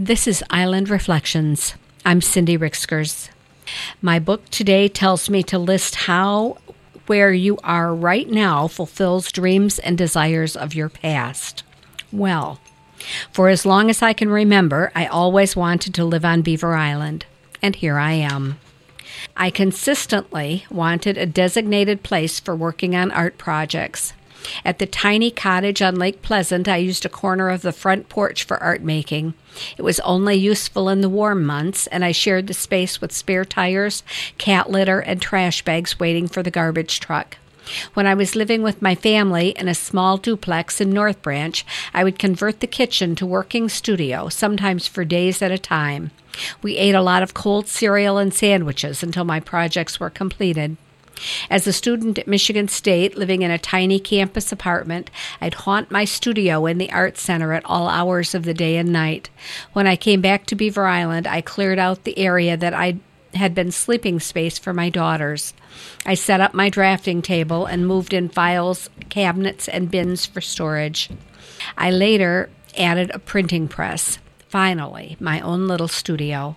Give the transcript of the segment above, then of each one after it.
This is Island Reflections. I'm Cindy Ricksgers. My book today tells me to list how where you are right now fulfills dreams and desires of your past. Well, for as long as I can remember, I always wanted to live on Beaver Island, and here I am. I consistently wanted a designated place for working on art projects. At the tiny cottage on Lake Pleasant, I used a corner of the front porch for art making. It was only useful in the warm months, and I shared the space with spare tires, cat litter, and trash bags waiting for the garbage truck. When I was living with my family in a small duplex in North Branch, I would convert the kitchen to working studio, sometimes for days at a time. We ate a lot of cold cereal and sandwiches until my projects were completed. As a student at Michigan State, living in a tiny campus apartment, I'd haunt my studio in the Art Center at all hours of the day and night. When I came back to Beaver Island, I cleared out the area that I had been sleeping space for my daughters. I set up my drafting table and moved in files, cabinets, and bins for storage. I later added a printing press. Finally, my own little studio.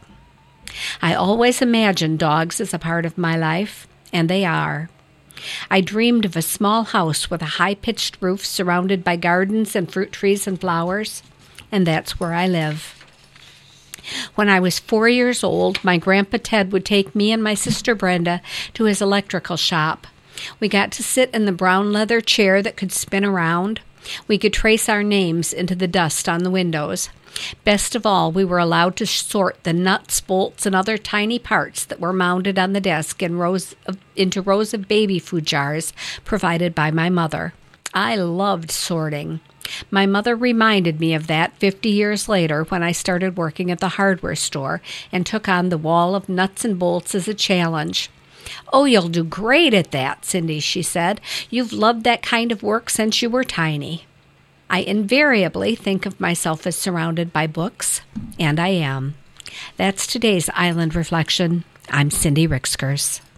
I always imagined dogs as a part of my life and they are. I dreamed of a small house with a high pitched roof surrounded by gardens and fruit trees and flowers, and that's where I live. When I was four years old, my grandpa Ted would take me and my sister Brenda to his electrical shop. We got to sit in the brown leather chair that could spin around. We could trace our names into the dust on the windows. Best of all, we were allowed to sort the nuts, bolts, and other tiny parts that were mounted on the desk in rows of, into rows of baby food jars provided by my mother. I loved sorting. My mother reminded me of that 50 years later when I started working at the hardware store and took on the wall of nuts and bolts as a challenge. Oh, you'll do great at that, Cindy, she said. You've loved that kind of work since you were tiny. I invariably think of myself as surrounded by books, and I am. That's today's Island Reflection. I'm Cindy Ricksgers.